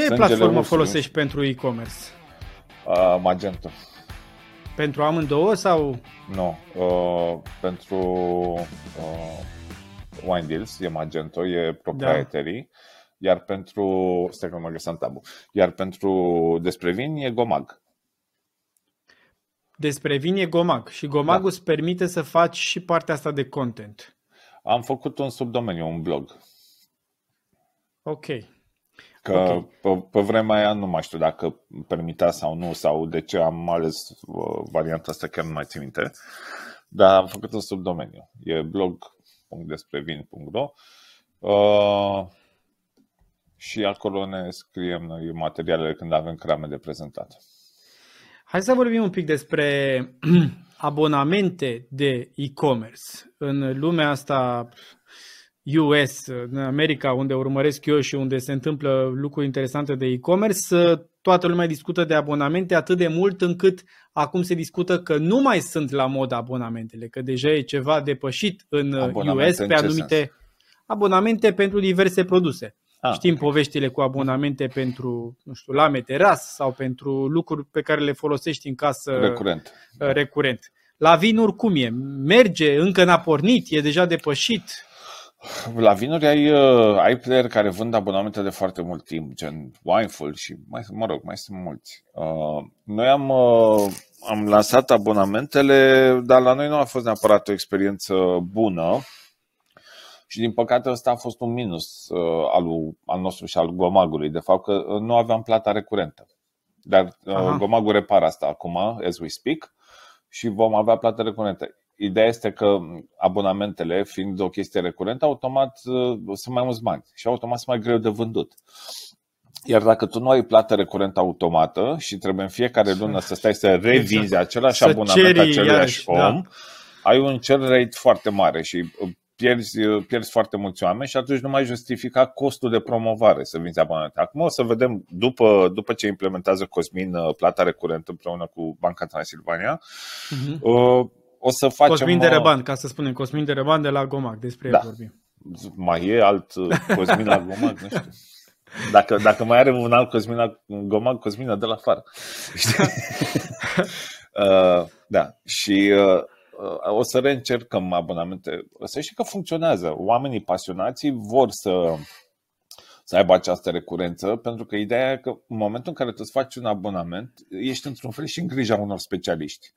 Ce platformă folosești pentru e-commerce? Uh, Magento. Pentru amândouă sau? Nu, uh, pentru uh, Wine Deals e Magento, e proprietary, da. iar pentru, stai că mă găsam tabu, iar pentru despre vin e Gomag. Despre vin e Gomag și Gomag da. îți permite să faci și partea asta de content. Am făcut un subdomeniu, un blog. Ok. Că okay. pe, pe vremea aia nu mai știu dacă permitea sau nu, sau de ce am ales uh, varianta asta, chiar nu mai țin minte. Dar am făcut un subdomeniu. E blog.desprevin.ro uh, și acolo ne scriem noi materialele când avem crame de prezentat. Hai să vorbim un pic despre abonamente de e-commerce. În lumea asta US, în America, unde urmăresc eu și unde se întâmplă lucruri interesante de e-commerce, toată lumea discută de abonamente atât de mult încât acum se discută că nu mai sunt la mod abonamentele, că deja e ceva depășit în US pe anumite sens? abonamente pentru diverse produse. Ah, Știm okay. poveștile cu abonamente pentru, nu știu, lame teras sau pentru lucruri pe care le folosești în casă recurent. recurent. La vinuri cum e? Merge? Încă n-a pornit? E deja depășit? La vinuri ai, uh, ai player care vând abonamente de foarte mult timp, gen Wineful și, mai, mă rog, mai sunt mulți. Uh, noi am, uh, am lansat abonamentele, dar la noi nu a fost neapărat o experiență bună și din păcate ăsta a fost un minus uh, al, al nostru și al Gomagului, de fapt că uh, nu aveam plata recurentă. Dar uh, Gomagul repară asta acum, as we speak, și vom avea plată recurentă ideea este că abonamentele, fiind o chestie recurentă, automat uh, sunt mai mulți bani și automat sunt mai greu de vândut. Iar dacă tu nu ai plată recurentă automată și trebuie în fiecare lună să stai să revinzi exact. același să abonament același om, da. ai un cer rate foarte mare și uh, pierzi, uh, pierzi foarte mulți oameni și atunci nu mai justifica costul de promovare să vinzi abonamente. Acum o să vedem, după, după ce implementează Cosmin plata recurentă împreună cu Banca Transilvania, uh-huh. uh, o să facem... Cosmin de uh, Reban, ca să spunem, Cosmin de Reban de la Gomac, despre da. el vorbim. Mai e alt uh, Cosmin la Gomac, nu știu. Dacă, dacă mai are un alt Cosmin la Gomac, Cosmin de la far. uh, da, și uh, uh, o să reîncercăm abonamente. Să știi că funcționează. Oamenii pasionații vor să să aibă această recurență, pentru că ideea e că în momentul în care tu îți faci un abonament, ești într-un fel și în grija unor specialiști.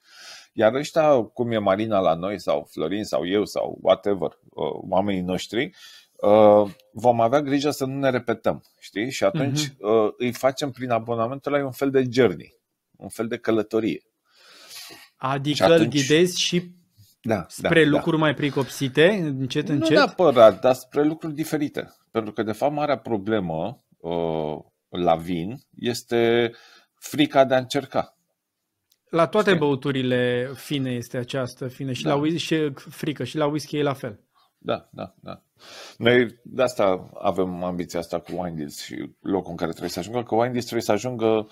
Iar ăștia, cum e Marina la noi, sau Florin, sau eu, sau whatever, uh, oamenii noștri, uh, vom avea grijă să nu ne repetăm, știi? Și atunci uh-huh. îi facem prin abonamentul la un fel de journey, un fel de călătorie. Adică și atunci... îl ghidezi și da, spre da, lucruri da. mai pricopsite, încet, nu încet? Nu neapărat, dar spre lucruri diferite. Pentru că, de fapt, marea problemă uh, la vin este frica de a încerca. La toate Știi? băuturile fine este această fine și da. la whisky și frică și la whisky e la fel. Da, da, da. Noi de asta avem ambiția asta cu Wine Deals și locul în care trebuie să ajungă, că Wine Deals trebuie să ajungă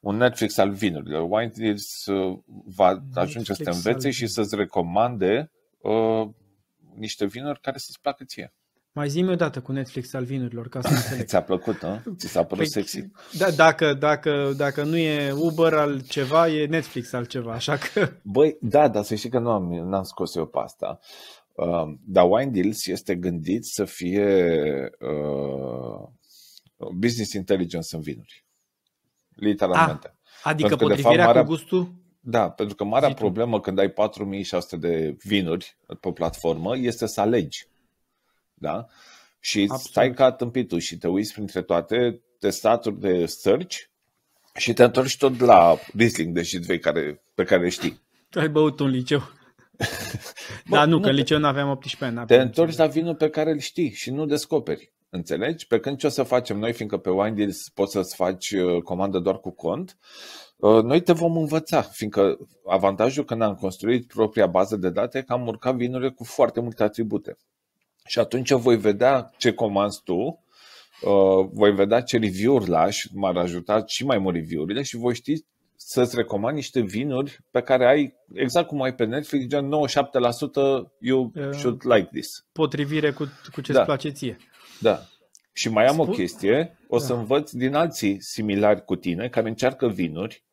un Netflix al vinurilor. Wine Deals uh, va Netflix ajunge să te învețe și să-ți recomande uh, niște vinuri care să-ți placă ție. Mai zi-mi o dată cu Netflix al vinurilor, ca să înțeleg. Ți-a plăcut, nu? Ți s-a părut păi, sexy? Da, dacă, dacă, dacă nu e Uber al ceva, e Netflix al ceva, așa că... Băi, da, dar să știi că nu am, n-am scos eu pe asta. Uh, dar Wine Deals este gândit să fie uh, business intelligence în vinuri. Literalmente. A, ah, adică pentru potrivirea fapt, marea, cu gustul? Da, pentru că marea problemă când ai 4600 de vinuri pe platformă este să alegi da? Și Absolut. stai ca tâmpitul și te uiți printre toate, te staturi de search și te întorci tot la Riesling de Jidvei care, pe care știi. Tu ai băut un liceu. Da, nu, nu, că în liceu nu aveam 18 ani. Te întorci la vinul pe care îl știi și nu descoperi. Înțelegi? Pe când ce o să facem noi, fiindcă pe Wine Deals poți să-ți faci uh, comandă doar cu cont, uh, noi te vom învăța, fiindcă avantajul când am construit propria bază de date că am urcat vinurile cu foarte multe atribute. Și atunci voi vedea ce comanzi tu, uh, voi vedea ce review-uri lași, m-ar ajuta și mai mult review-urile și voi ști să-ți recomand niște vinuri pe care ai, exact cum ai pe Netflix, gen 97% you uh, should like this. Potrivire cu, cu ce-ți da. place ție. Da. Și mai am Spun? o chestie, o să da. învăț din alții similari cu tine care încearcă vinuri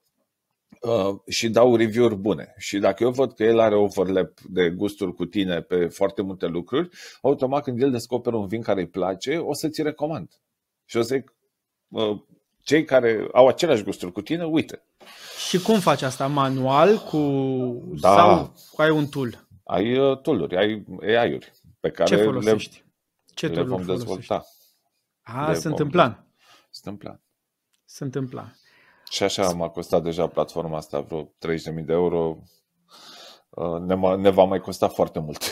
uh, și dau review-uri bune. Și dacă eu văd că el are overlap de gusturi cu tine pe foarte multe lucruri, automat când el descoperă un vin care îi place, o să ți recomand. Și o să zic, uh, cei care au aceleași gusturi cu tine, uite. Și cum faci asta? Manual cu da. sau ai un tool? Ai uh, tool-uri, ai AI-uri pe care Ce folosești? le, Ce le vom dezvolta. A, le sunt în plan. Sunt în plan. Sunt în plan. Și așa m-a costat deja platforma asta vreo 30.000 de euro. Uh, ne, ne va mai costa foarte mult.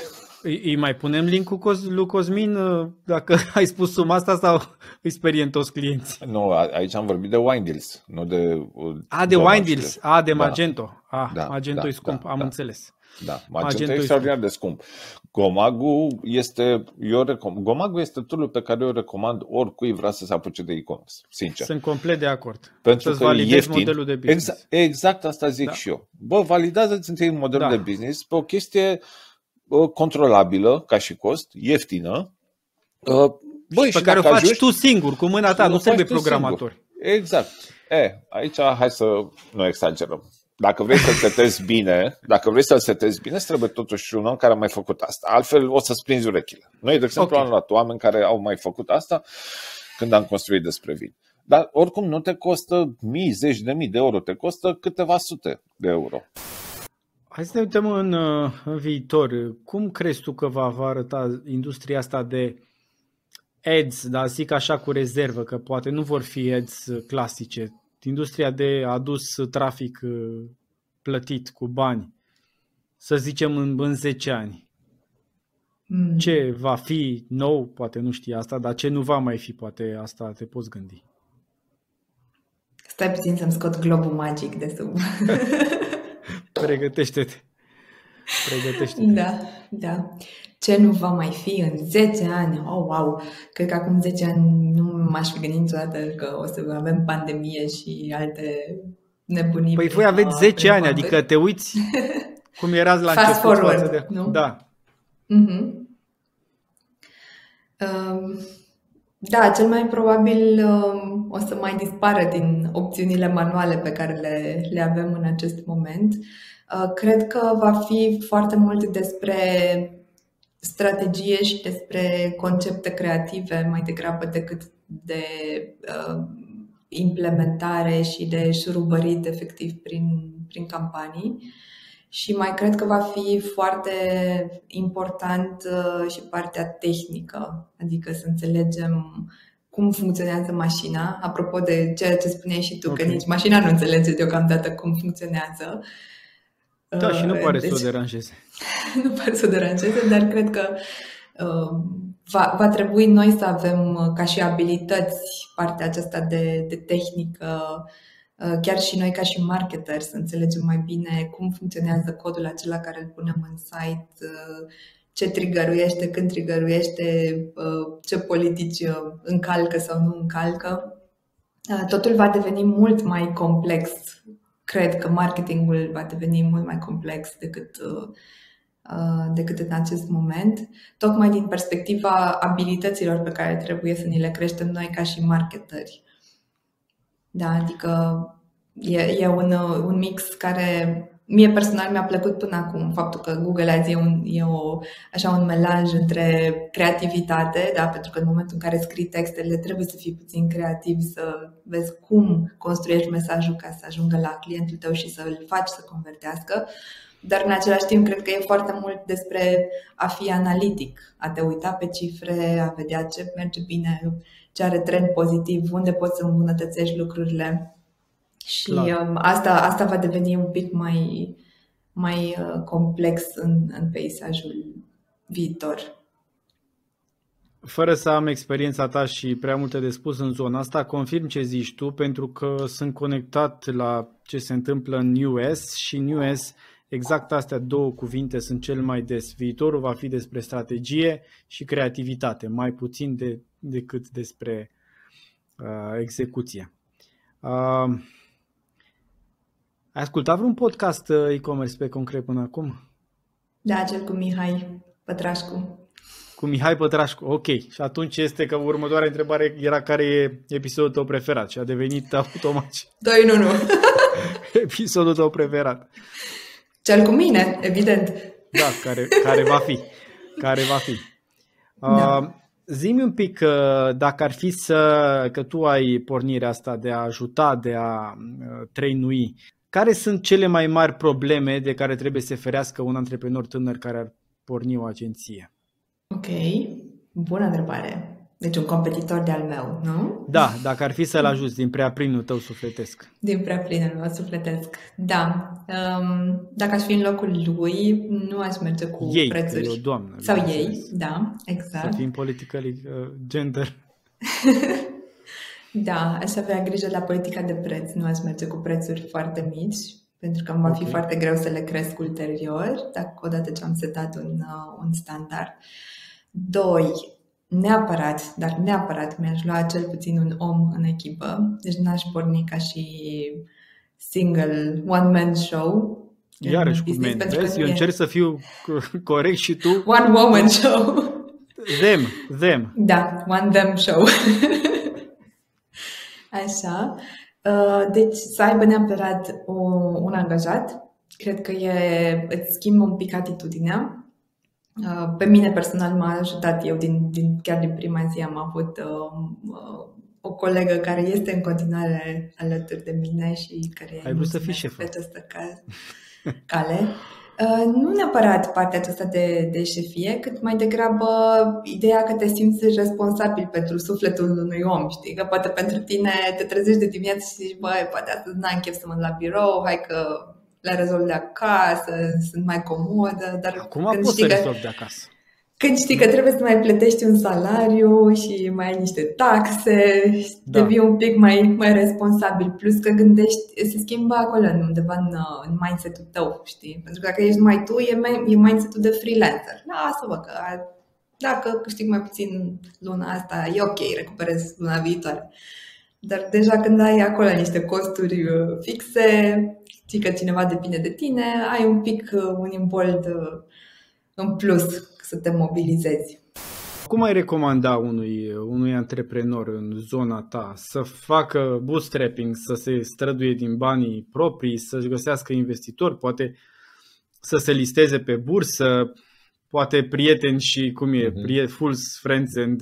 Îi, îi mai punem link cu lui Cosmin uh, dacă ai spus suma asta sau îi speriem toți clienții? Nu, aici am vorbit de wine deals, nu de... Uh, A, de wine deals, a, de da. Magento. A, da, Magento da, e scump, da, am da. înțeles. Da, Magento, e extraordinar de scump. Gomagu este, eu recom, Gomagu este tool pe care eu recomand oricui vrea să se apuce de e-commerce, sincer. Sunt complet de acord. Pentru Să-ți că validezi ieftin, modelul de business. Exact, exact asta zic da. și eu. Bă, validează-ți întâi modelul da. de business pe o chestie controlabilă ca și cost, ieftină. Băi, și pe care o faci ajungi, tu singur, cu mâna ta, nu trebuie programatori. Singur. Exact. E, aici hai să nu exagerăm. Dacă vrei să setezi bine, dacă vrei să setezi bine, trebuie totuși un om care a mai făcut asta. Altfel o să-ți prinzi urechile. Noi, de exemplu, okay. am luat oameni care au mai făcut asta când am construit despre vin. Dar oricum nu te costă mii, zeci de mii de euro, te costă câteva sute de euro. Hai să ne uităm în, uh, în viitor. Cum crezi tu că va, va arăta industria asta de ads, dar zic așa cu rezervă, că poate nu vor fi ads clasice. Industria de adus trafic uh, plătit cu bani, să zicem în, în 10 ani. Mm. Ce va fi nou, poate nu știi asta, dar ce nu va mai fi, poate asta te poți gândi. Stai puțin să-mi scot globul magic de sub. Pregătește-te. Pregătește-te. Da, da. Ce nu va mai fi în 10 ani? Oh, wow! Cred că acum 10 ani nu m-aș fi gândit niciodată că o să avem pandemie și alte nebunii. Păi voi aveți 10 ani, adică te uiți cum erați la Fast început. Forward, de... nu? Da. Mm-hmm. Um, da, cel mai probabil um, o să mai dispară din opțiunile manuale pe care le, le avem în acest moment. Uh, cred că va fi foarte mult despre strategie și despre concepte creative mai degrabă decât de uh, implementare și de șurubărit efectiv prin, prin campanii. Și mai cred că va fi foarte important uh, și partea tehnică, adică să înțelegem cum funcționează mașina. Apropo de ceea ce spuneai și tu, okay. că nici mașina nu înțelege deocamdată cum funcționează. Da, și nu pare deci, să o deci, deranjeze. nu pare să o deranjeze, dar cred că uh, va, va trebui noi să avem uh, ca și abilități partea aceasta de, de tehnică, uh, chiar și noi ca și marketeri să înțelegem mai bine cum funcționează codul acela care îl punem în site, uh, ce trigăruiește, când trigăruiește, uh, ce politici uh, încalcă sau nu încalcă. Uh, totul va deveni mult mai complex cred că marketingul va deveni mult mai complex decât, uh, uh, decât în acest moment, tocmai din perspectiva abilităților pe care trebuie să ni le creștem noi ca și marketeri. Da, adică e, e un, un mix care mie personal mi-a plăcut până acum faptul că Google Ads e, un, e o, așa un melanj între creativitate, da? pentru că în momentul în care scrii textele trebuie să fii puțin creativ, să vezi cum construiești mesajul ca să ajungă la clientul tău și să îl faci să convertească. Dar în același timp cred că e foarte mult despre a fi analitic, a te uita pe cifre, a vedea ce merge bine, ce are trend pozitiv, unde poți să îmbunătățești lucrurile și Clar. Um, asta, asta va deveni un pic mai, mai uh, complex în, în peisajul viitor. Fără să am experiența ta și prea multe de spus în zona asta, confirm ce zici tu, pentru că sunt conectat la ce se întâmplă în US și în US exact astea două cuvinte sunt cel mai des. Viitorul va fi despre strategie și creativitate, mai puțin de, decât despre uh, execuție. Uh, ai ascultat vreun podcast uh, e-commerce pe concret până acum? Da, cel cu Mihai Pătrașcu. cu Mihai Pătrașcu. Ok. Și atunci este că următoarea întrebare era care e episodul tău preferat și a devenit automat. 2 în 1. episodul tău preferat. Cel cu mine, evident. Da, care, care va fi. Care va fi. Da. Uh, Zimi un pic uh, dacă ar fi să, că tu ai pornirea asta de a ajuta, de a uh, trainui, care sunt cele mai mari probleme de care trebuie să se ferească un antreprenor tânăr care ar porni o agenție? Ok, bună întrebare. Deci un competitor de-al meu, nu? Da, dacă ar fi să-l ajuți din prea plinul tău sufletesc. Din prea plinul meu sufletesc, da. Um, dacă aș fi în locul lui, nu aș merge cu ei, prețuri. e o doamnă. Sau ei, da, exact. Să fim politically uh, gender. da, aș avea grijă la politica de preț, nu aș merge cu prețuri foarte mici, pentru că îmi va okay. fi foarte greu să le cresc ulterior, dacă odată ce am setat un, uh, un standard. Doi, neapărat, dar neapărat mi-aș lua cel puțin un om în echipă, deci n-aș porni ca și single one-man show. Iarăși cu men, vezi? Eu încerc să fiu corect și tu... One woman show. Them, them. Da, one them show. Așa. Uh, deci să aibă neapărat o, un angajat. Cred că e, îți schimbă un pic atitudinea Uh, pe mine personal m-a ajutat eu din, din, chiar din prima zi am avut uh, uh, o colegă care este în continuare alături de mine și care ai vrut să fii șefă pe această cale. Uh, nu neapărat partea aceasta de, de șefie, cât mai degrabă ideea că te simți responsabil pentru sufletul unui om, știi? Că poate pentru tine te trezești de dimineață și zici, băi, poate astăzi n-am chef să mă la birou, hai că le rezolv de acasă, sunt mai comodă. Dar Acum când poți să că, rezolvi de acasă. Când știi că trebuie să mai plătești un salariu și mai ai niște taxe, da. devii un pic mai, mai responsabil. Plus că gândești, se schimbă acolo undeva în, în mindset-ul tău, știi? Pentru că dacă ești mai tu, e, e mindset-ul de freelancer. Lasă-vă că dacă câștig mai puțin luna asta, e ok, recuperez luna viitoare. Dar deja când ai acolo niște costuri uh, fixe, știi că cineva depinde de tine, ai un pic uh, un imbold uh, în plus să te mobilizezi. Cum ai recomanda unui, unui antreprenor în zona ta să facă bootstrapping, să se străduie din banii proprii, să-și găsească investitori, poate să se listeze pe bursă, poate prieteni și cum e, mm-hmm. full friends and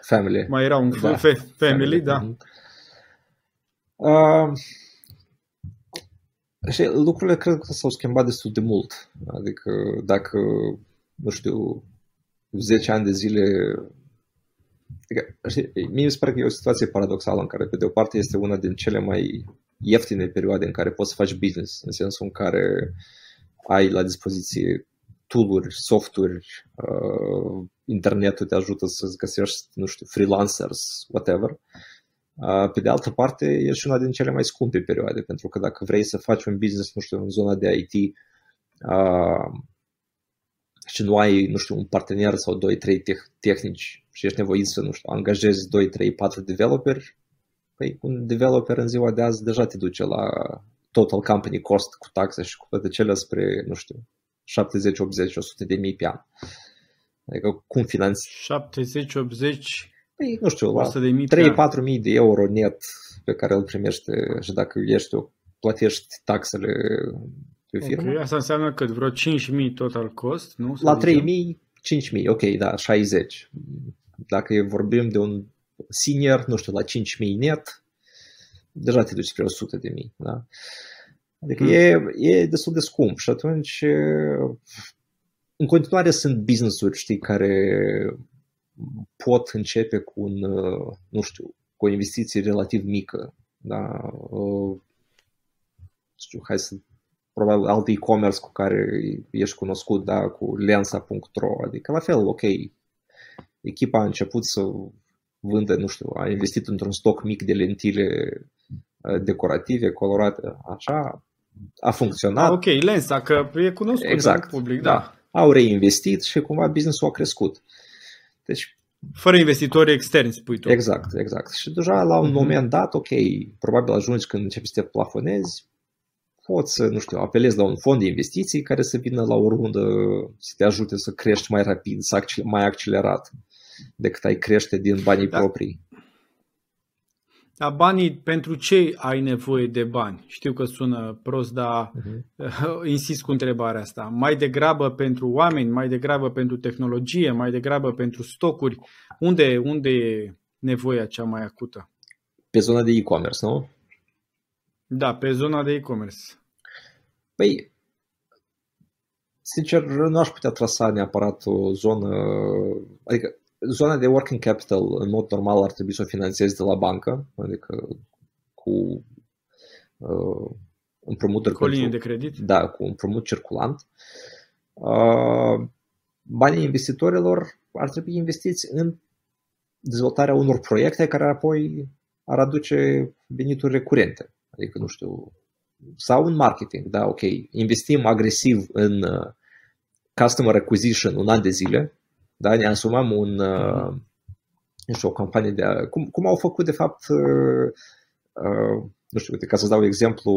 family. Mai era un da. family, family, da. Mm-hmm. Uh, și lucrurile cred că s-au schimbat destul de mult. Adică dacă, nu știu, 10 ani de zile Adică, știi, mie mi se pare că e o situație paradoxală în care, pe de o parte, este una din cele mai ieftine perioade în care poți să faci business, în sensul în care ai la dispoziție tool-uri, softuri, uh, internetul te ajută să-ți găsești, nu știu, freelancers, whatever. Pe de altă parte, e și una din cele mai scumpe perioade, pentru că dacă vrei să faci un business, nu știu, în zona de IT și nu ai, nu știu, un partener sau 2-3 tehnici și ești nevoit să, nu știu, angajezi 2, 3, 4 developeri, păi un developer în ziua de azi deja te duce la total company cost cu taxe și cu toate cele spre, nu știu, 70, 80, 100 de mii pe an. Adică cum finanți? 70, 80 Păi, nu știu, la 3-4 mii de euro net pe care îl primește și dacă ești o, plătești taxele pe firmă. Okay, asta înseamnă că vreo 5.000 total cost, nu? La 3.000, 5.000, ok, da, 60. Dacă vorbim de un senior, nu știu, la 5.000 net, deja te duci spre 100 de mii, da? Adică hmm. e, e destul de scump și atunci în continuare sunt business-uri, știi, care pot începe cu un, uh, nu știu, cu o investiție relativ mică. Da? Uh, știu, hai să probabil alt e-commerce cu care ești cunoscut, da, cu lensa.ro, adică la fel, ok, echipa a început să vândă, nu știu, a investit într-un stoc mic de lentile uh, decorative, colorate, așa, a funcționat. ok, lensa, că e cunoscut exact, public, da. da. Au reinvestit și cumva business-ul a crescut. Deci, Fără investitori externi, spui tu. Exact, exact. Și deja la un uh-huh. moment dat, ok, probabil ajungi când începi să te plafonezi, poți să, nu știu, apelezi la un fond de investiții care să vină la o rundă să te ajute să crești mai rapid, să mai accelerat decât ai crește din banii da. proprii. Dar banii, pentru ce ai nevoie de bani? Știu că sună prost, dar uh-huh. insist cu întrebarea asta. Mai degrabă pentru oameni, mai degrabă pentru tehnologie, mai degrabă pentru stocuri? Unde, unde e nevoia cea mai acută? Pe zona de e-commerce, nu? Da, pe zona de e-commerce. Păi, sincer, nu aș putea trasa neapărat o zonă, adică zona de working capital în mod normal ar trebui să o finanțezi de la bancă, adică cu uh, împrumuturi cu o linie de credit? Da, cu împrumut circulant. Uh, banii investitorilor ar trebui investiți în dezvoltarea unor proiecte care apoi ar aduce venituri recurente. Adică, nu știu, sau în marketing, da, ok, investim agresiv în uh, customer acquisition un an de zile, da, ne asumăm un, uh, nu știu, o campanie de, cum, cum au făcut de fapt, uh, uh, nu știu, ca să dau exemplu,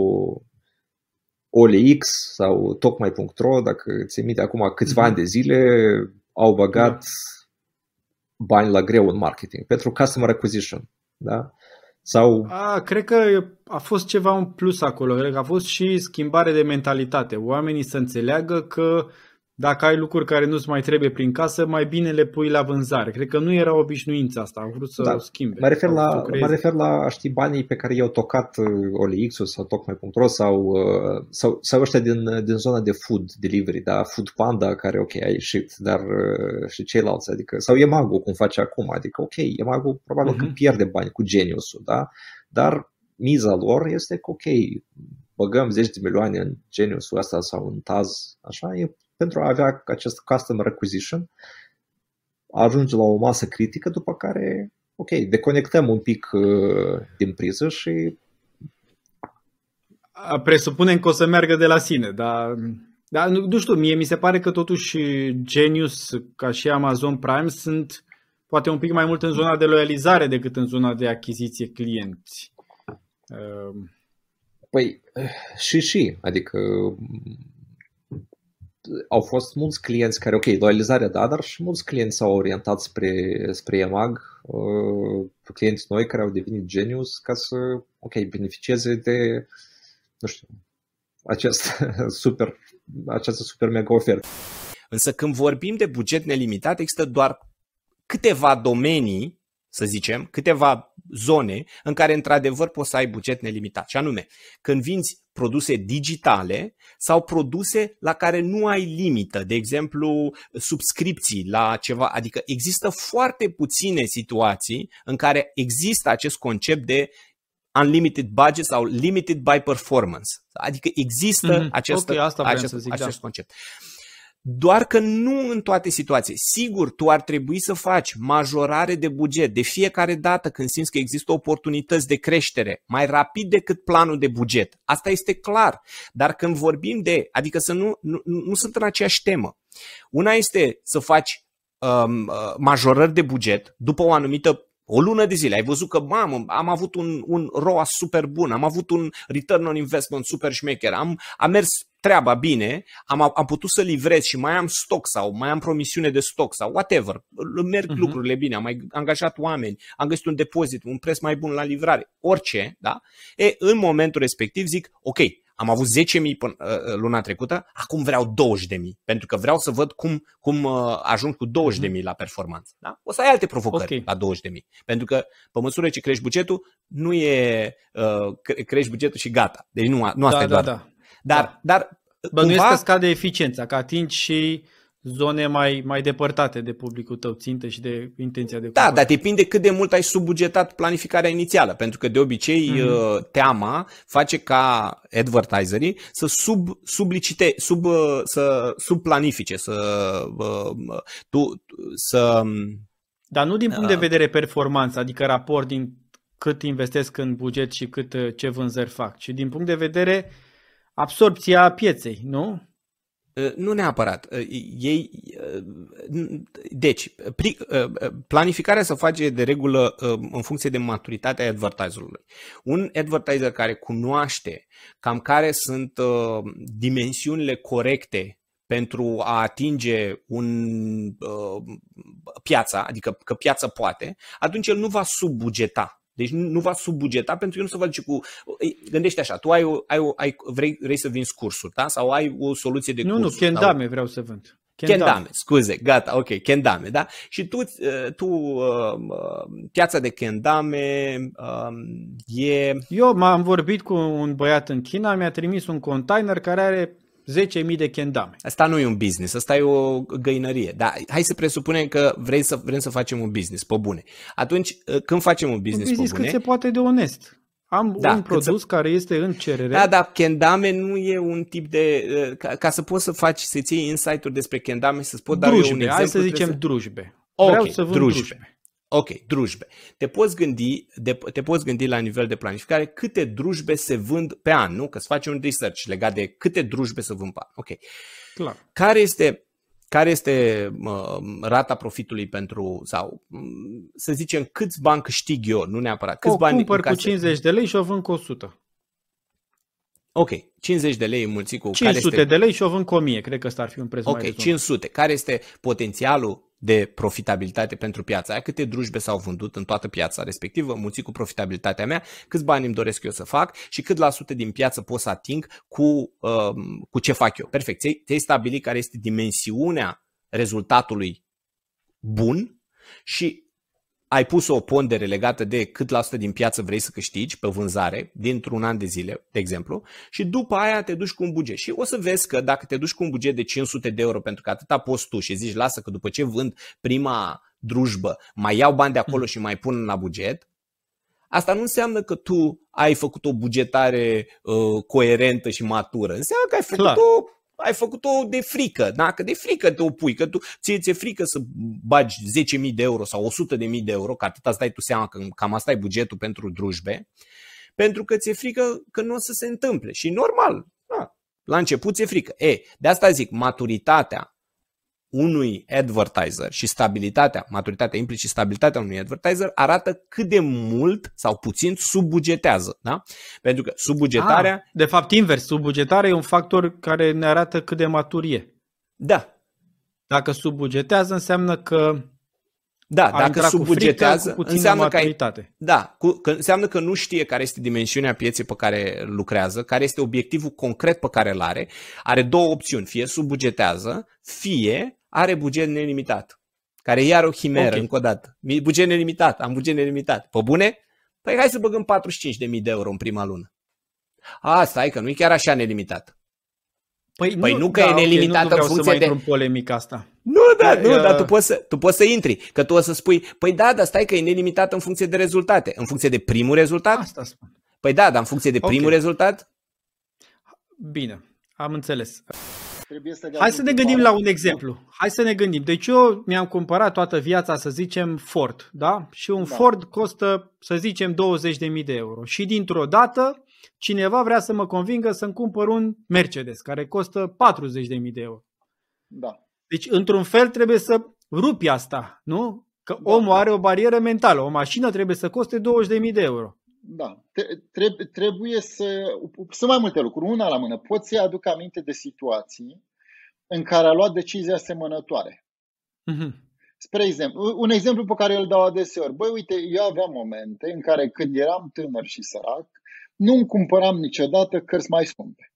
OLX sau tocmai.ro, dacă ți minte acum câțiva ani de zile, au băgat bani la greu în marketing pentru customer acquisition. Da? Sau... A, cred că a fost ceva în plus acolo. Cred că a fost și schimbare de mentalitate. Oamenii să înțeleagă că dacă ai lucruri care nu-ți mai trebuie prin casă, mai bine le pui la vânzare. Cred că nu era obișnuința asta, au vrut să da. o schimbe. Mă refer, la, mă refer la, știi, banii pe care i-au tocat uh, OLX-ul sau tocmai.ro sau, uh, sau, sau ăștia din, din zona de food delivery, da, Food Panda, care, ok, a ieșit, dar uh, și ceilalți, adică, sau Emago, cum face acum, adică, ok, Emago probabil uh-huh. că mhm. pierde bani cu geniusul, da, dar miza lor este că, ok, băgăm zeci de milioane în geniusul ăsta sau în Taz, așa, e pentru a avea acest customer acquisition, ajunge la o masă critică, după care, ok, deconectăm un pic uh, din priză și... Presupunem că o să meargă de la sine, dar, dar nu, nu știu, mie mi se pare că totuși Genius, ca și Amazon Prime, sunt poate un pic mai mult în zona de loializare decât în zona de achiziție clienți. Păi și și, adică au fost mulți clienți care, ok, loializarea da, dar și mulți clienți s-au orientat spre, spre EMAG, uh, clienți noi care au devenit genius ca să, ok, beneficieze de, nu știu, acest super, această super mega ofertă. Însă când vorbim de buget nelimitat, există doar câteva domenii să zicem, câteva zone în care într-adevăr poți să ai buget nelimitat. Și anume, când vinzi produse digitale sau produse la care nu ai limită, de exemplu, subscripții la ceva, adică există foarte puține situații în care există acest concept de unlimited budget sau limited by performance. Adică există mm-hmm. acest, okay, asta acest, zic, acest da. concept. Doar că nu în toate situații. Sigur, tu ar trebui să faci majorare de buget de fiecare dată când simți că există oportunități de creștere mai rapid decât planul de buget. Asta este clar. Dar când vorbim de, adică să nu, nu, nu sunt în aceeași temă. Una este să faci um, uh, majorări de buget după o anumită o lună de zile ai văzut că, mamă, am avut un, un ROAS super bun, am avut un return on investment super șmecher, am, am mers treaba bine, am, am putut să livrez și mai am stoc sau mai am promisiune de stoc sau whatever, merg uh-huh. lucrurile bine, am mai angajat oameni, am găsit un depozit, un preț mai bun la livrare, orice, da? E, în momentul respectiv zic, ok, am avut 10.000 până uh, uh, luna trecută, acum vreau 20.000, pentru că vreau să văd cum, cum uh, ajung cu 20.000 mhm. la performanță. Da? O să ai alte provocări okay. la 20.000, pentru că pe măsură ce crești bugetul, nu e uh, crești bugetul și gata. Deci nu, nu asta da, e doar. Da, da. Dar, da. dar Bănuiesc cumva... că scade eficiența, că atingi și zone mai, mai depărtate de publicul tău țintă și de intenția de Da, cumpăr. dar depinde cât de mult ai subbugetat planificarea inițială, pentru că de obicei mm-hmm. teama face ca advertiserii să sub, sublicite, sub, uh, să subplanifice, să, uh, tu, să dar nu din punct de vedere performanță, adică raport din cât investesc în buget și cât ce vânzări fac, ci din punct de vedere absorpția pieței, nu? Uh, nu neapărat. Uh, ei, uh, deci, planificarea se face de regulă în funcție de maturitatea advertiserului. Un advertiser care cunoaște cam care sunt dimensiunile corecte pentru a atinge un piața, adică că piața poate, atunci el nu va subbugeta deci nu va subbugeta pentru că nu se va duce cu... Gândește așa, tu ai, o, ai, o, ai vrei, vrei să vinzi cursuri, da? Sau ai o soluție de nu, cursuri. Nu, nu, kendame sau... vreau să vând. Kendame. kendame, scuze, gata, ok, kendame, da? Și tu, uh, tu uh, piața de kendame uh, e... Eu m-am vorbit cu un băiat în China, mi-a trimis un container care are 10.000 de kendame. Asta nu e un business, asta e o găinărie. Dar hai să presupunem că vrei să, vrem să facem un business, pe bune. Atunci, ă, când facem un business, un business pe bune... cât se poate de onest. Am da, un produs să... care este în cerere. Da, dar kendame nu e un tip de... Ă, ca, ca să poți să faci, să-ți iei insight-uri despre kendame, să-ți pot da un exemplu. Hai să zicem să... drujbe. Okay, Vreau să vând drujbe. drujbe. Ok, drujbe. Te poți, gândi, de, te poți gândi la nivel de planificare câte drujbe se vând pe an, nu? Că să faci un research legat de câte drujbe se vând pe an. Ok. Clar. Care este, care este uh, rata profitului pentru, sau să zicem, câți bani câștig eu, nu neapărat. Câți o bani cumpăr cu 50 de lei și o vând cu 100. Ok, 50 de lei mulți cu 500 care este... de lei și o vând cu 1000, cred că ăsta ar fi un preț Ok, mai 500. Care este potențialul de profitabilitate pentru piața aia, câte drujbe s-au vândut în toată piața respectivă, mulțit cu profitabilitatea mea, câți bani îmi doresc eu să fac și cât la sută din piață pot să ating cu, uh, cu ce fac eu. Perfect, ți-ai stabilit care este dimensiunea rezultatului bun și ai pus o pondere legată de cât la sută din piață vrei să câștigi pe vânzare dintr-un an de zile, de exemplu, și după aia te duci cu un buget. Și o să vezi că dacă te duci cu un buget de 500 de euro pentru că atâta poți tu și zici lasă că după ce vând prima drujbă mai iau bani de acolo mm. și mai pun la buget, Asta nu înseamnă că tu ai făcut o bugetare uh, coerentă și matură. Înseamnă că ai făcut-o ai făcut-o de frică, da? că de frică te opui, că tu ție ți-e frică să bagi 10.000 de euro sau 100.000 de euro, că atâta îți dai tu seama că cam asta e bugetul pentru drujbe, pentru că ți-e frică că nu o să se întâmple. Și normal, da, la început ți-e frică. E, de asta zic, maturitatea unui advertiser și stabilitatea, maturitatea implicit stabilitatea unui advertiser arată cât de mult sau puțin subbugetează. Da? Pentru că subbugetarea... Ah, de fapt invers, subbugetarea e un factor care ne arată cât de maturie. Da. Dacă subbugetează înseamnă că da, dacă subbugetează, cu înseamnă că, ai, da, cu, că înseamnă că nu știe care este dimensiunea pieței pe care lucrează, care este obiectivul concret pe care îl are. Are două opțiuni, fie subbugetează, fie are buget nelimitat, care e iar o chimeră, okay. încă o dată. Buget nelimitat, am buget nelimitat. Pe bune? Păi hai să băgăm 45.000 de euro în prima lună. A, stai că nu e chiar așa nelimitat. Păi, păi nu, nu că da, e nelimitat okay, nu în funcție să de... polemic asta. Nu, da, nu, uh... dar tu poți, să, tu poți să intri, că tu o să spui, păi da, dar stai că e nelimitat în funcție de rezultate. În funcție de primul rezultat? Asta spun. Păi da, dar în funcție de primul okay. rezultat? Bine, am înțeles. Trebuie să Hai să ne gândim la un exemplu. Hai să ne gândim. Deci eu mi-am cumpărat toată viața, să zicem, Ford, da? Și un da. Ford costă, să zicem, 20.000 de euro. Și dintr-o dată, cineva vrea să mă convingă să-mi cumpăr un Mercedes, care costă 40.000 de euro. Da. Deci, într-un fel, trebuie să rupi asta, nu? Că da, omul da. are o barieră mentală. O mașină trebuie să coste 20.000 de euro. Da, trebuie, trebuie să. Sunt mai multe lucruri. Una la mână. Poți să aduc aminte de situații în care a luat decizii asemănătoare. Mm-hmm. Spre exemplu, un exemplu pe care îl dau adeseori. Băi, uite, eu aveam momente în care când eram tânăr și sărac, nu îmi cumpăram niciodată cărți mai scumpe.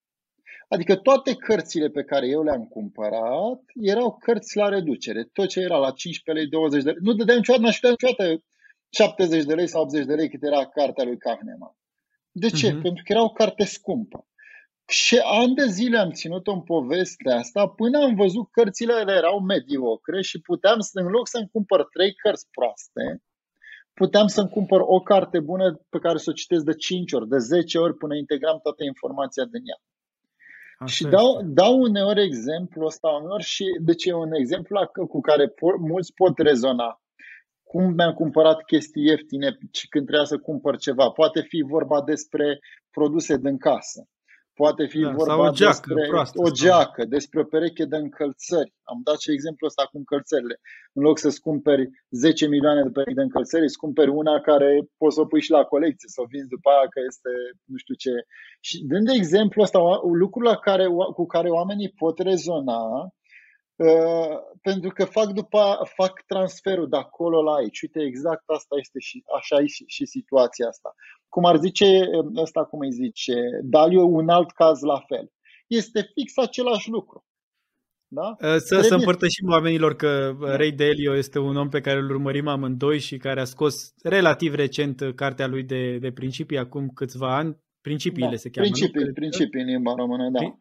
Adică toate cărțile pe care eu le-am cumpărat erau cărți la reducere. Tot ce era la 15 lei, 20 de lei. Nu dădeam niciodată, n-aș niciodată 70 de lei sau 80 de lei cât era cartea lui Kahneman. De ce? Uh-huh. Pentru că era o carte scumpă. Și ani de zile am ținut-o în povestea asta până am văzut cărțile erau mediocre și puteam, să, în loc să-mi cumpăr trei cărți proaste, puteam să-mi cumpăr o carte bună pe care să o citesc de 5 ori, de 10 ori până integram toată informația din ea. Așa și dau, dau uneori exemplu ăsta uneori și deci e un exemplu cu care po- mulți pot rezona cum mi-am cumpărat chestii ieftine și când trebuia să cumpăr ceva. Poate fi vorba despre produse din casă. poate fi Da, vorba sau o geacă despre proastă o sau- geacă, despre o pereche de încălțări. Am dat și exemplul ăsta cu încălțările. În loc să-ți cumperi 10 milioane de perechi de încălțări, îți cumperi una care poți să o pui și la colecție, să o vinzi după aia că este nu știu ce. Și dând de exemplu ăsta, lucrul la care, cu care oamenii pot rezona, Uh, pentru că fac după fac transferul de acolo la aici. Uite, exact asta este și așa e și, și situația asta. Cum ar zice ăsta, cum îi zice, Dalio, un alt caz la fel. Este fix același lucru. Da? Uh, Să, să Trebuie- împărtășim oamenilor că Da. Ray Dalio este un om pe care îl urmărim amândoi și care a scos relativ recent cartea lui de, de principii, acum câțiva ani. Principiile Da. se cheamă. nu? Principii, Cred că? principii în limba română, da. Pri-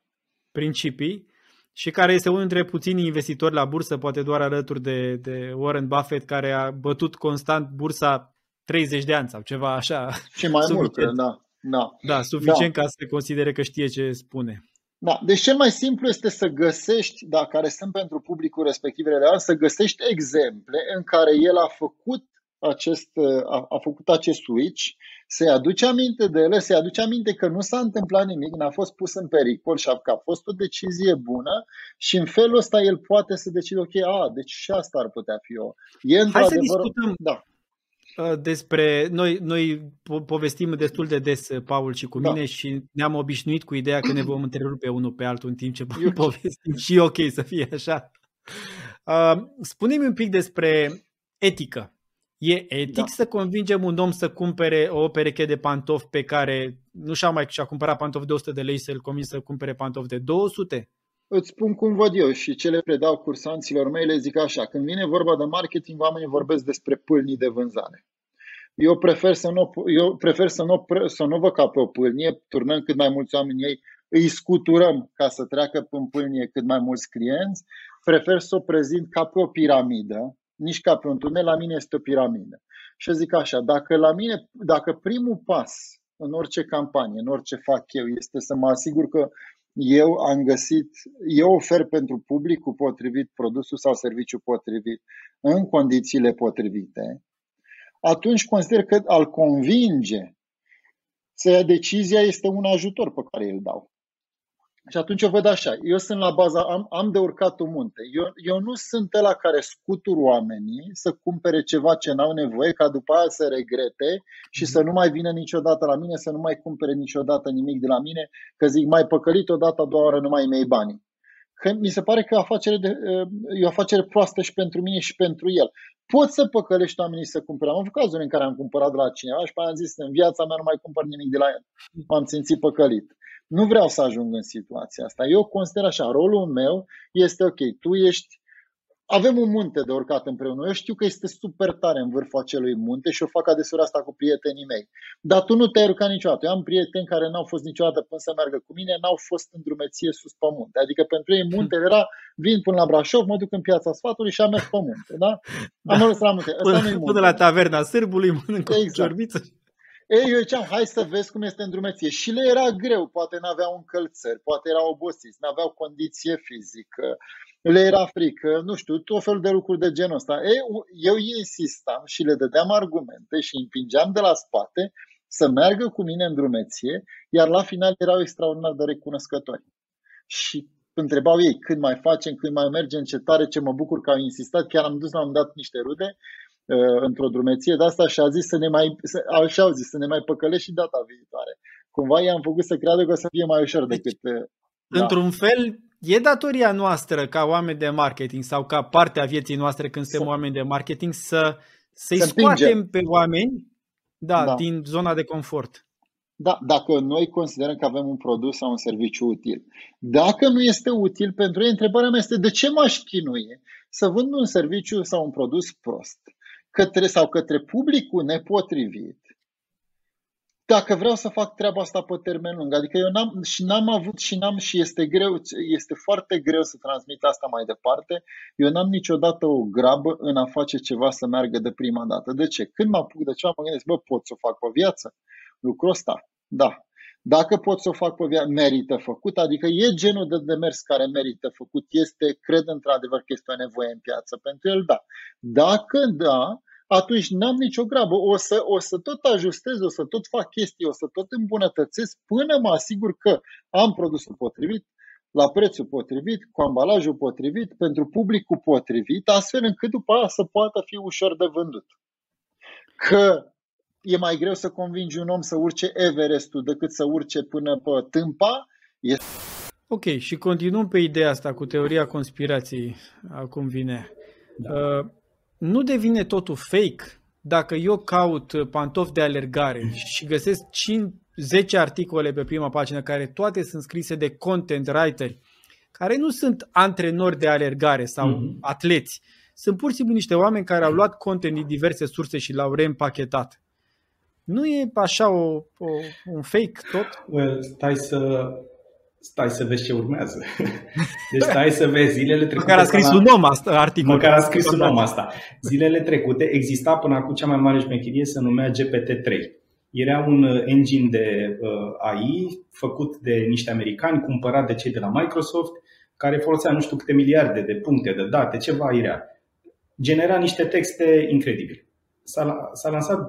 Principii. Și care este unul dintre puținii investitori la bursă, poate doar alături de, de Warren Buffett, care a bătut constant bursa 30 de ani sau ceva așa. Și mai mult, Suficient. cred, da. da. Da, suficient ca să considere că știe ce spune. Da, deci cel mai simplu este să găsești, da, care sunt pentru publicul respectiv relevant, să găsești exemple în care el a făcut acest, a, a făcut acest switch, să-i aduce aminte de ele, să-i aduce aminte că nu s-a întâmplat nimic, n-a fost pus în pericol și a, că a fost o decizie bună și în felul ăsta el poate să decide, ok, a, deci și asta ar putea fi o. E Hai să într-adevăr, discutăm da, uh, despre... Noi, noi po- povestim destul de des, uh, Paul și cu Da. mine, și ne-am obișnuit cu ideea că ne vom întrerupe unul pe altul în timp ce Eu- povestim și e ok să fie așa. Uh, Spune-mi un pic despre etică. E etic Da. să convingem un om să cumpere o pereche de pantofi pe care nu și-a mai și-a cumpărat pantofi de 100 de lei să-l convingi să cumpere pantofi de 200? Îți spun cum văd eu și ce le predau cursanților mei, le zic așa, când vine vorba de marketing, oamenii vorbesc despre pâlnii de vânzare. Eu prefer să nu, eu prefer să nu, pre- să nu văd ca pe o pâlnie, turnăm cât mai mulți oameni ei, îi scuturăm ca să treacă în pâlnie cât mai mulți clienți, prefer să o prezint ca pe o piramidă, nici ca pe un tunel, la mine este o piramidă. Și eu zic așa, dacă la mine, dacă primul pas în orice campanie, în orice fac eu, este să mă asigur că eu am găsit, eu ofer pentru publicul potrivit produsul sau serviciul potrivit în condițiile potrivite, atunci consider că al convinge să ia decizia este un ajutor pe care îl dau. Și atunci eu văd așa, eu sunt la baza, am, am de urcat un munte. Eu, eu nu sunt ăla care scutur oamenii să cumpere ceva ce n-au nevoie, ca după aia să regrete și să nu mai vină niciodată la mine, să nu mai cumpere niciodată nimic de la mine, că zic, mai păcălit odată, a doua oară nu mai mei banii. Că mi se pare că afacere de, e o afacere proastă și pentru mine și pentru el. Poți să păcălești oamenii să cumpere. Am avut cazuri în care am cumpărat de la cineva și pe aia am zis, în viața mea nu mai cumpăr nimic de la el. M-am simțit păcălit. Nu vreau să ajung în situația asta. Eu consider așa, rolul meu este ok, tu ești avem un munte de urcat împreună. Eu știu că este super tare în vârful acelui munte și eu fac adeseori asta cu prietenii mei. Dar tu nu te-ai urcat niciodată. Eu am prieteni care n-au fost niciodată până să meargă cu mine, n-au fost în drumeție sus pe munte. Adică pentru ei muntele era, vin până la Brașov, mă duc în piața sfatului și am mers pe munte. Da? Am mers la munte. Asta Până, nu-i munte. până la taverna sârbului mănânc o Exact. ciorbiță. Ei, eu ziceam, hai să vezi cum este în drumeție. Și le era greu, poate n-aveau încălțări, poate erau obosiți, n-aveau condiție fizică, le era frică, nu știu, tot felul de lucruri de genul ăsta. Ei, eu insistam și le dădeam argumente și îi împingeam de la spate să meargă cu mine în drumeție, iar la final erau extraordinar de recunoscători. Și întrebau ei când mai facem, când mai mergem, ce tare, ce mă bucur că au insistat. Chiar am dus la un dat niște rude uh, într-o drumeție de asta și a zis să ne mai, să, așa au zis, să ne mai păcălești și data viitoare. Cumva i-am făcut să creadă că o să fie mai ușor decât... Uh, da. Într-un fel, e datoria noastră ca oameni de marketing sau ca parte a vieții noastre când suntem să, oameni de marketing să, să-i să scoatem pe oameni da, da. din zona de confort. Da, dacă noi considerăm că avem un produs sau un serviciu util. Dacă nu este util pentru ei, întrebarea mea este de ce m-aș chinuie să vând un serviciu sau un produs prost către, sau către publicul nepotrivit dacă vreau să fac treaba asta pe termen lung. Adică eu n-am, și n-am avut și n-am și este greu, este foarte greu să transmit asta mai departe. Eu n-am niciodată o grabă în a face ceva să meargă de prima dată. De ce? Când mă apuc de ceva, mă gândesc, bă, pot să o fac pe viață? Lucrul ăsta, da. Dacă pot să o fac pe viață, merită făcut, adică e genul de demers care merită făcut, este, cred într-adevăr că este o nevoie în piață pentru el, da. Dacă da, atunci n-am nicio grabă. O să, o să tot ajustez, o să tot fac chestii, o să tot îmbunătățesc până mă asigur că am produsul potrivit, la prețul potrivit, cu ambalajul potrivit, pentru publicul potrivit, astfel încât după aia să poată fi ușor de vândut. Că e mai greu să convingi un om să urce Everestul decât să urce până pe Tâmpa, este Ok, și continuăm pe ideea asta cu teoria conspirației, acum vine. Da. Uh, nu devine totul fake dacă eu caut pantofi de alergare și găsesc 5, 10 articole pe prima pagină care toate sunt scrise de content writeri, care nu sunt antrenori de alergare sau mm-hmm. atleți, sunt pur și simplu niște oameni care au luat content din diverse surse și l-au reîmpachetat. Nu e așa o, o, un fake tot? Well, stai să stai să vezi ce urmează. Deci stai să vezi zilele trecute. Măcar a scris la... un om asta, articol. Măcar a scris un om asta. Zilele trecute exista până acum cea mai mare șmecherie se numea GPT-3. Era un uh, engine de uh, AI făcut de niște americani, cumpărat de cei de la Microsoft, care folosea nu știu câte miliarde de puncte de date, ceva irea. Genera niște texte incredibile. S-a, s-a lansat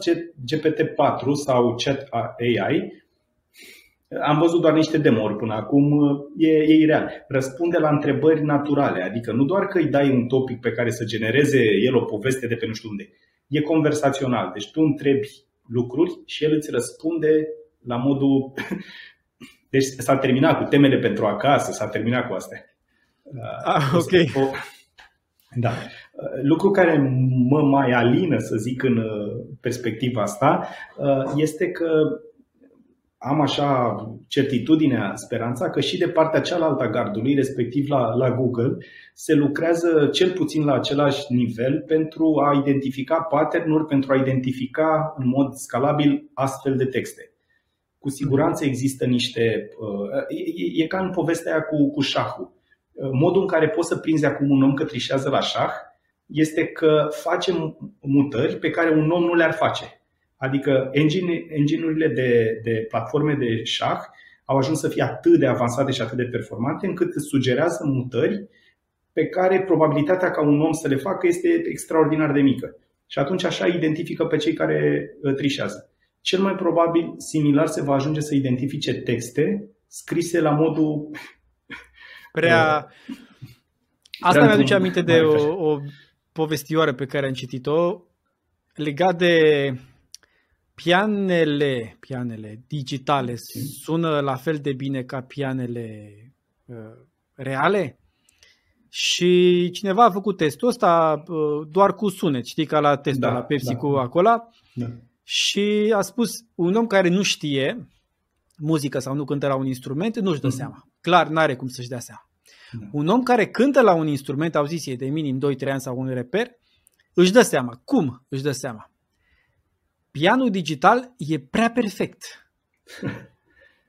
GPT-4 sau Chat AI, am văzut doar niște demo până acum, e, e ireal. Răspunde la întrebări naturale, adică nu doar că îi dai un topic pe care să genereze el o poveste de pe nu știu unde. E conversațional, deci tu întrebi lucruri și el îți răspunde la modul... Deci s-a terminat cu temele pentru acasă, s-a terminat cu astea. Ah, ok. O... Da. Lucru care mă mai alină, să zic, în perspectiva asta, este că am așa certitudinea, speranța că și de partea cealaltă a gardului, respectiv la, la Google, se lucrează cel puțin la același nivel pentru a identifica pattern pentru a identifica în mod scalabil astfel de texte. Cu siguranță există niște. Uh, e, e ca în povestea aia cu, cu șahul. Uh, modul în care poți să prinzi acum un om că trișează la șah este că face mutări pe care un om nu le-ar face Adică engine, engine-urile de, de platforme de șah au ajuns să fie atât de avansate și atât de performante încât îți sugerează mutări pe care probabilitatea ca un om să le facă este extraordinar de mică. Și atunci așa identifică pe cei care uh, trișează. Cel mai probabil similar se va ajunge să identifice texte scrise la modul prea uh, Asta mi-aduce aminte de o, o povestioară pe care am citit-o legat de pianele, pianele digitale sună la fel de bine ca pianele uh, reale? Și cineva a făcut testul ăsta uh, doar cu sunet, știi, ca la testul da, la Pepsi da, cu acolo. Da. Și a spus, un om care nu știe muzică sau nu cântă la un instrument, nu-și dă mm. seama. Clar, n-are cum să-și dea seama. Da. Un om care cântă la un instrument, au zis ei, de minim 2-3 ani sau un reper, își dă seama. Cum își dă seama? pianul digital e prea perfect.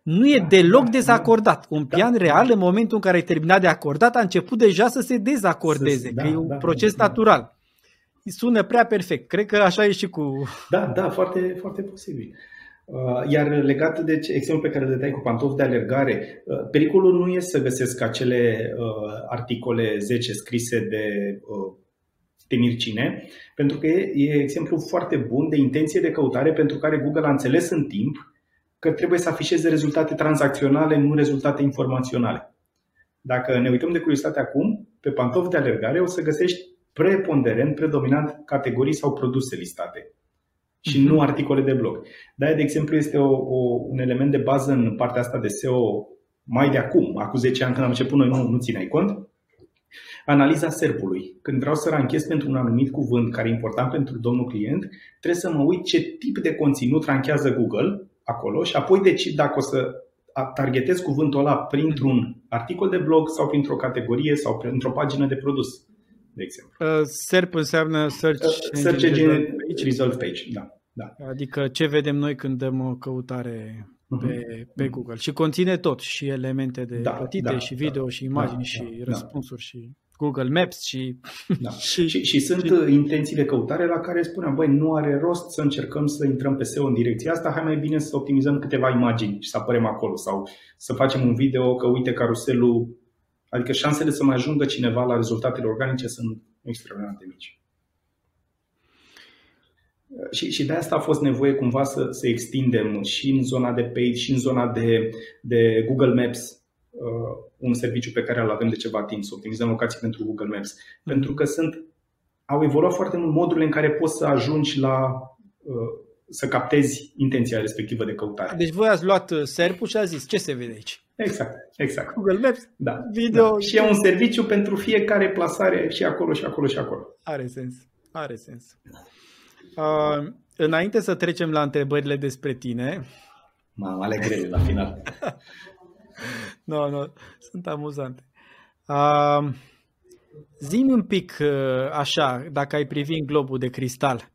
Nu e deloc dezacordat. Un pian da, real, în momentul în care ai terminat de acordat, a început deja să se dezacordeze, să, că da, e un da, proces da, natural. Sună prea perfect. Cred că așa e și cu... Da, da, foarte, foarte posibil. Uh, iar legat de exemplu pe care le dai cu pantofi de alergare, uh, pericolul nu e să găsesc acele uh, articole 10 scrise de temir cine, pentru că e, e exemplu foarte bun de intenție de căutare pentru care Google a înțeles în timp că trebuie să afișeze rezultate tranzacționale, nu rezultate informaționale. Dacă ne uităm de curiozitate acum, pe pantofi de alergare o să găsești preponderent, predominant categorii sau produse listate și nu mhm. articole de blog. de de exemplu, este o, o, un element de bază în partea asta de SEO mai de acum, acum 10 ani când am început noi nu, nu țineai cont, Analiza SERP-ului. Când vreau să ranchez pentru un anumit cuvânt care e important pentru domnul client, trebuie să mă uit ce tip de conținut ranchează Google acolo și apoi decid dacă o să targetez cuvântul ăla printr-un articol de blog sau printr-o categorie sau printr-o pagină de produs, de exemplu. Uh, SERP înseamnă Search, uh, Search Engine Result Page. Da, da. Adică ce vedem noi când dăm o căutare pe, uh-huh. pe Google. Și conține tot, și elemente de da, plătite, da, și video, da, și imagini, da, și da, răspunsuri, da. și Google Maps și... Da. și, și, și sunt și... intenții de căutare la care spuneam, băi, nu are rost să încercăm să intrăm pe SEO în direcția asta, hai mai bine să optimizăm câteva imagini și să apărem acolo sau să facem un video că uite caruselul, adică șansele să mai ajungă cineva la rezultatele organice sunt extraordinar de mici. Și, și de asta a fost nevoie cumva să, să extindem și în zona de paid și în zona de, de Google Maps uh, un serviciu pe care îl avem de ceva timp, să optimizăm locații pentru Google Maps. Mm-hmm. Pentru că sunt, au evoluat foarte mult modurile în care poți să ajungi la uh, să captezi intenția respectivă de căutare. Deci voi ați luat uh, serpul și a zis ce se vede aici? Exact, exact. Google Maps, Da. video. Da. Și e un serviciu pentru fiecare plasare și acolo și acolo și acolo. Are sens, are sens. Uh, înainte să trecem la întrebările despre tine, Mamă, ale grele la final. nu, no, nu, no, sunt amuzante. Uh, Zi-mi un pic uh, așa, dacă ai privi în globul de cristal,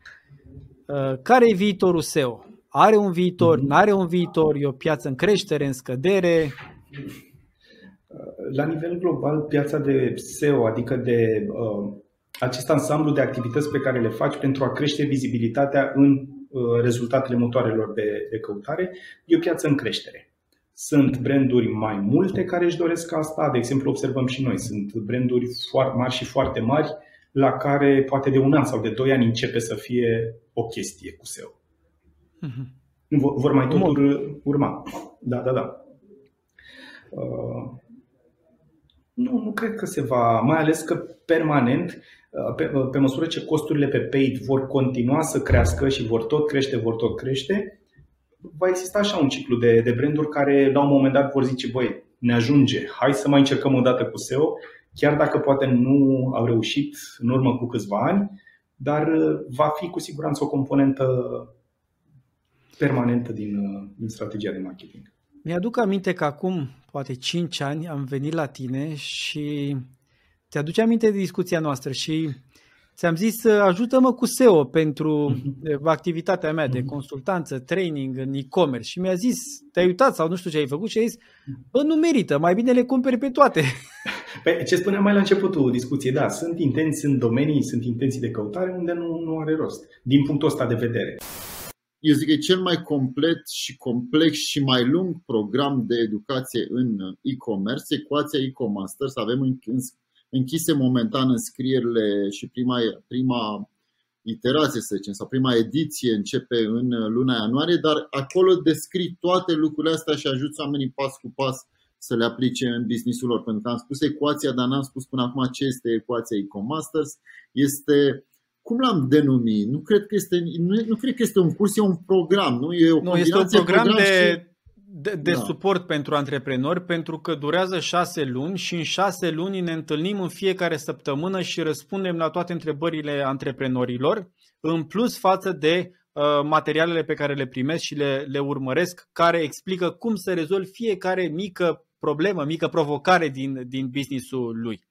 uh, care e viitorul SEO? Are un viitor, Mhm. nu are un viitor, e o piață în creștere, în scădere? La nivel global, piața de SEO, adică de uh, acest ansamblu de activități pe care le faci pentru a crește vizibilitatea în uh, rezultatele motoarelor de, de căutare, e o piață în creștere. Sunt branduri mai multe care își doresc asta, de exemplu observăm și noi, sunt branduri foarte mari și foarte mari la care poate de un an sau de doi ani începe să fie o chestie cu SEO. Mhm. Vor vor mai tot ur- urma. Da, da, da. Uh, nu, nu cred că se va, mai ales că permanent, uh, pe, pe măsură ce costurile pe paid vor continua să crească și vor tot crește, vor tot crește, va exista așa un ciclu de, de branduri care la un moment dat vor zice, băi, ne ajunge, hai să mai încercăm o dată cu SEO, chiar dacă poate nu au reușit în urmă cu câțiva ani, dar uh, va fi cu siguranță o componentă permanentă din, uh, din strategia de marketing. Mi-aduc aminte că acum, poate 5 ani, am venit la tine și ți-aduce aminte de discuția noastră și ți-am zis ajută-mă cu SEO pentru activitatea mea de consultanță, training în e-commerce și mi-a zis, te-ai uitat sau nu știu ce ai făcut și a zis, bă, nu merită, mai bine le cumperi pe toate. Pe ce spuneam mai la începutul discuției, da, sunt intenții, sunt domenii, sunt intenții de căutare unde nu, nu are rost, din punctul ăsta de vedere. Eu zic că e cel mai complet și complex și mai lung program de educație în e-commerce, ecuația e-comasters. Avem închise momentan înscrierile și prima, prima iterație, să zicem, sau prima ediție începe în luna ianuarie, dar acolo descrii toate lucrurile astea și ajuți oamenii pas cu pas să le aplice în businessul lor. Pentru că am spus ecuația, dar n-am spus până acum ce este ecuația e-comasters. Este cum l-am denumit? Nu cred că este, nu, nu cred că este un curs, e un program, nu? E o nu, este un program, program de, și... de, de da. suport pentru antreprenori, pentru că durează șase luni și în șase luni ne întâlnim în fiecare săptămână și răspundem la toate întrebările antreprenorilor, în plus față de uh, materialele pe care le primesc și le, le urmăresc, care explică cum să rezolvi fiecare mică problemă, mică provocare din, din businessul lui.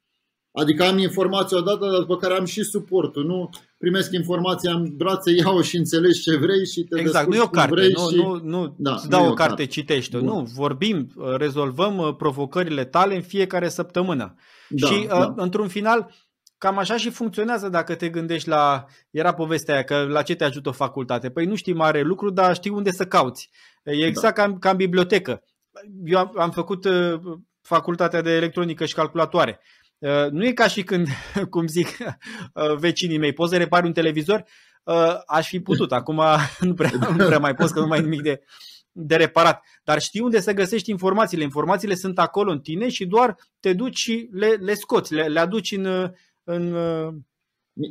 Adică am informația odată, dar după care am și suportul. Nu primesc informația în brațe, iau și înțelegi ce vrei și te Exact, nu e o carte, vrei nu, și... nu, nu Da, îți nu dau e o o carte, carte. citește-o. Bun. Nu, vorbim, rezolvăm provocările tale în fiecare săptămână. Da, și da. într-un final, cam așa și funcționează dacă te gândești la, era povestea aia, că la ce te ajută o facultate. Păi nu știi mare lucru, dar știi unde să cauți. E exact da. ca, ca în bibliotecă. Eu am, am făcut uh, facultatea de electronică și calculatoare. Uh, nu e ca și când, cum zic uh, vecinii mei, poți să repari un televizor? Uh, aș fi putut, acum nu prea, nu prea mai pot, că nu mai e nimic de, de reparat. Dar știi unde să găsești informațiile. Informațiile sunt acolo în tine și doar te duci și le, le scoți, le, le aduci în, în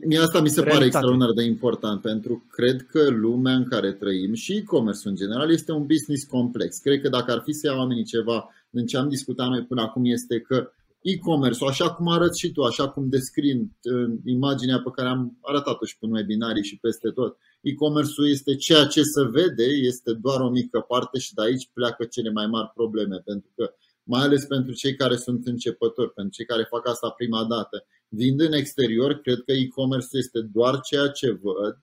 Mie asta mi se pare realitate. extraordinar de important pentru că cred că lumea în care trăim și e-commerce în general este un business complex. Cred că dacă ar fi să ia oamenii ceva din ce am discutat noi până acum este că e-commerce, așa cum arăți și tu, așa cum descrii în, în imaginea pe care am arătat-o și pe webinarii și peste tot, e-commerce-ul este ceea ce se vede, este doar o mică parte și de aici pleacă cele mai mari probleme, pentru că mai ales pentru cei care sunt începători, pentru cei care fac asta prima dată. Vind în exterior, cred că e-commerce este doar ceea ce văd.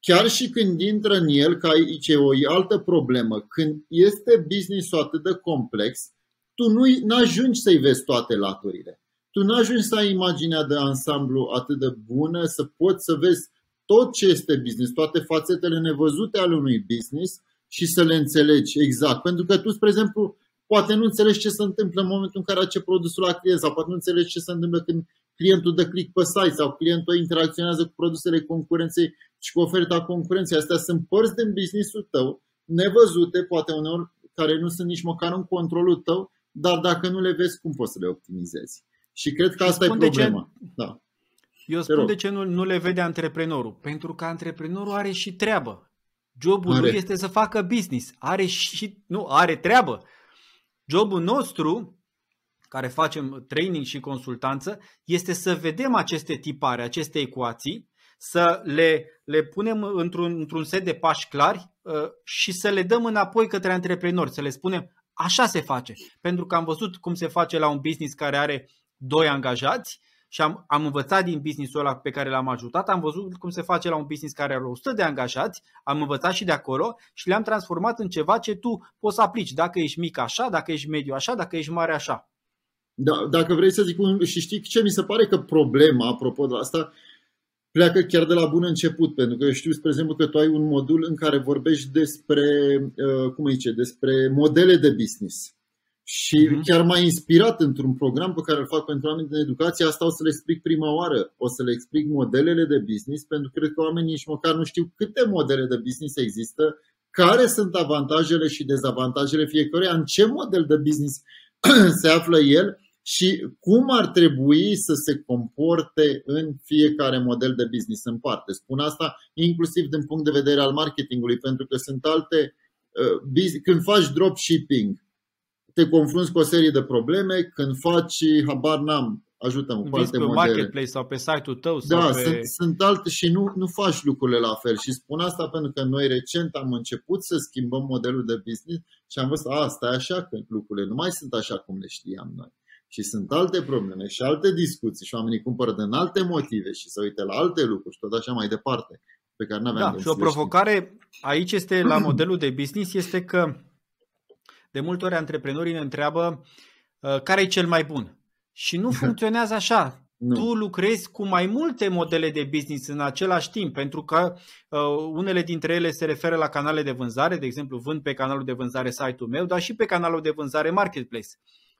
Chiar și când intră în el, că aici e o altă problemă, când este business-ul atât de complex, tu nu ajungi să-i vezi toate laturile. Tu nu ajungi să ai imaginea de ansamblu atât de bună, să poți să vezi tot ce este business, toate fațetele nevăzute ale unui business și să le înțelegi exact. Pentru că tu, spre exemplu, poate nu înțelegi ce se întâmplă în momentul în care ce produsul la client sau poate nu înțelegi ce se întâmplă când clientul dă click pe site sau clientul interacționează cu produsele concurenței și cu oferta concurenței. Astea sunt părți din businessul tău, nevăzute, poate uneori, care nu sunt nici măcar în controlul tău, dar dacă nu le vezi, cum poți să le optimizezi? Și cred că Și asta e spun de ce- problema. Da. Eu Te spun rog. de ce nu, nu le vede antreprenorul. Pentru că antreprenorul are și treabă. Jobul Are. lui este să facă business. Are și, nu, are treabă. Jobul nostru, care facem training și consultanță, este să vedem aceste tipare, aceste ecuații, să le, le punem într-un, într-un set de pași clari uh, și să le dăm înapoi către antreprenori, să le spunem așa se face. Pentru că am văzut cum se face la un business care are doi angajați și am, am învățat din businessul ăla pe care l-am ajutat, am văzut cum se face la un business care are 100 de angajați, am învățat și de acolo și le-am transformat în ceva ce tu poți să aplici. Dacă ești mic așa, dacă ești mediu așa, dacă ești mare așa. Da, dacă vrei să zic un, și știi ce mi se pare că problema, apropo de asta, pleacă chiar de la bun început, pentru că eu știu, spre exemplu, că tu ai un modul în care vorbești despre, uh, cum îi zice, despre modele de business. Și Mhm. chiar m-a inspirat într-un program pe care îl fac pentru oameni de educație, asta o să le explic prima oară. O să le explic modelele de business, pentru că cred că oamenii nici măcar nu știu câte modele de business există, care sunt avantajele și dezavantajele fiecăruia, în ce model de business se află el și cum ar trebui să se comporte în fiecare model de business în parte. Spun asta inclusiv din punct de vedere al marketingului, pentru că sunt alte. uh, bus- Când faci dropshipping, te confrunți cu o serie de probleme, când faci, habar n-am, ajută-mă cu Vinzi alte pe modele. marketplace sau pe site-ul tău sau Da, pe... sunt, sunt alte și nu, nu faci lucrurile la fel. Și spun asta pentru că noi recent am început să schimbăm modelul de business și am văzut, a, asta e așa că lucrurile nu mai sunt așa cum le știam noi. Și sunt alte probleme și alte discuții și oamenii cumpără din alte motive și se uită la alte lucruri și tot așa mai departe, pe care nu aveam Da, și o provocare aici este la modelul de business este că de multe ori antreprenorii ne întreabă uh, care e cel mai bun. Și nu funcționează așa. Nu. Tu lucrezi cu mai multe modele de business în același timp, pentru că uh, unele dintre ele se referă la canale de vânzare, de exemplu, vând pe canalul de vânzare site-ul meu, dar și pe canalul de vânzare marketplace.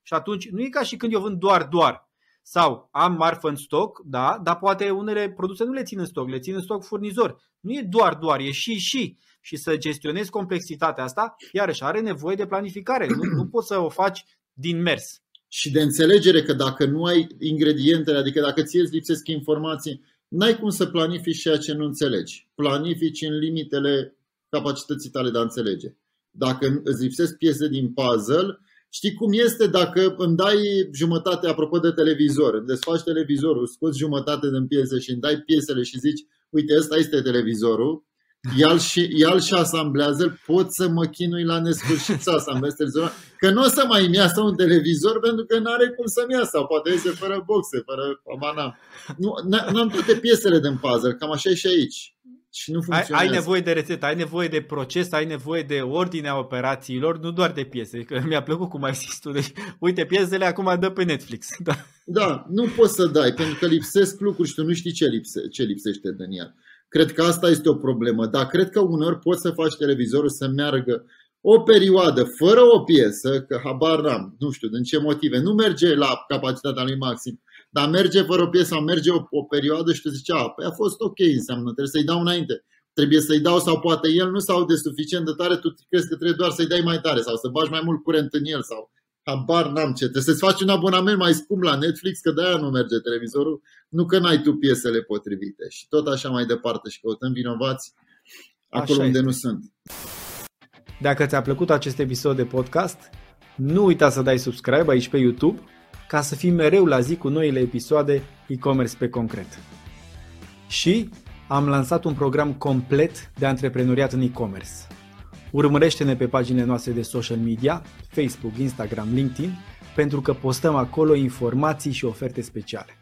Și atunci nu e ca și când eu vând doar doar. Sau am marfă în stoc, da, dar poate unele produse nu le țin în stoc, le țin în stoc furnizori. Nu e doar doar, e și și. Și să gestionezi complexitatea asta, iarăși are nevoie de planificare. Nu, nu poți să o faci din mers. și de înțelegere că dacă nu ai ingredientele, adică dacă ție îți lipsesc informații, n-ai cum să planifici ceea ce nu înțelegi. Planifici în limitele capacității tale de a înțelege. Dacă îți lipsesc piese din puzzle, știi cum este dacă îmi dai jumătate, apropo de televizor, îmi desfaci televizorul, scoți jumătate din piese și îmi dai piesele și zici, uite, ăsta este televizorul, ia-l și, ia și asamblează pot să mă chinui la nesfârșit să asamblez televizorul, că nu o să mai îmi iasă un televizor pentru că nu are cum să-mi iasă, sau poate iese fără boxe, fără amana. Nu, nu am toate piesele din puzzle, cam așa e și aici. Și nu Ai, funcționează. ai nevoie de rețetă, ai nevoie de proces, ai nevoie de ordinea operațiilor, nu doar de piese. Că mi-a plăcut cum ai zis tu. Deci, uite, piesele acum dă pe Netflix. Da. Da, nu poți să dai, pentru că lipsesc lucruri și tu nu știi ce, lipse, ce lipsește din el. Cred că asta este o problemă, dar cred că uneori poți să faci televizorul să meargă o perioadă fără o piesă, că habar n-am, nu știu din ce motive, nu merge la capacitatea lui maxim, dar merge fără o piesă sau merge o, o perioadă și tu zici, a, păi a fost ok, înseamnă, trebuie să-i dau înainte. Trebuie să-i dau sau poate el nu se aude suficient de tare, tu crezi că trebuie doar să-i dai mai tare sau să bagi mai mult curent în el sau habar n-am ce. Trebuie să-ți faci un abonament mai scump la Netflix, că de-aia nu merge televizorul, nu că n-ai tu piesele potrivite. Și tot așa mai departe și căutăm vinovați acolo Așa unde este. nu sunt. Dacă ți-a plăcut acest episod de podcast, nu uita să dai subscribe aici pe YouTube ca să fii mereu la zi cu noile episoade e-commerce pe concret. Și am lansat un program complet de antreprenoriat în e-commerce. Urmărește-ne pe paginile noastre de social media, Facebook, Instagram, LinkedIn, pentru că postăm acolo informații și oferte speciale.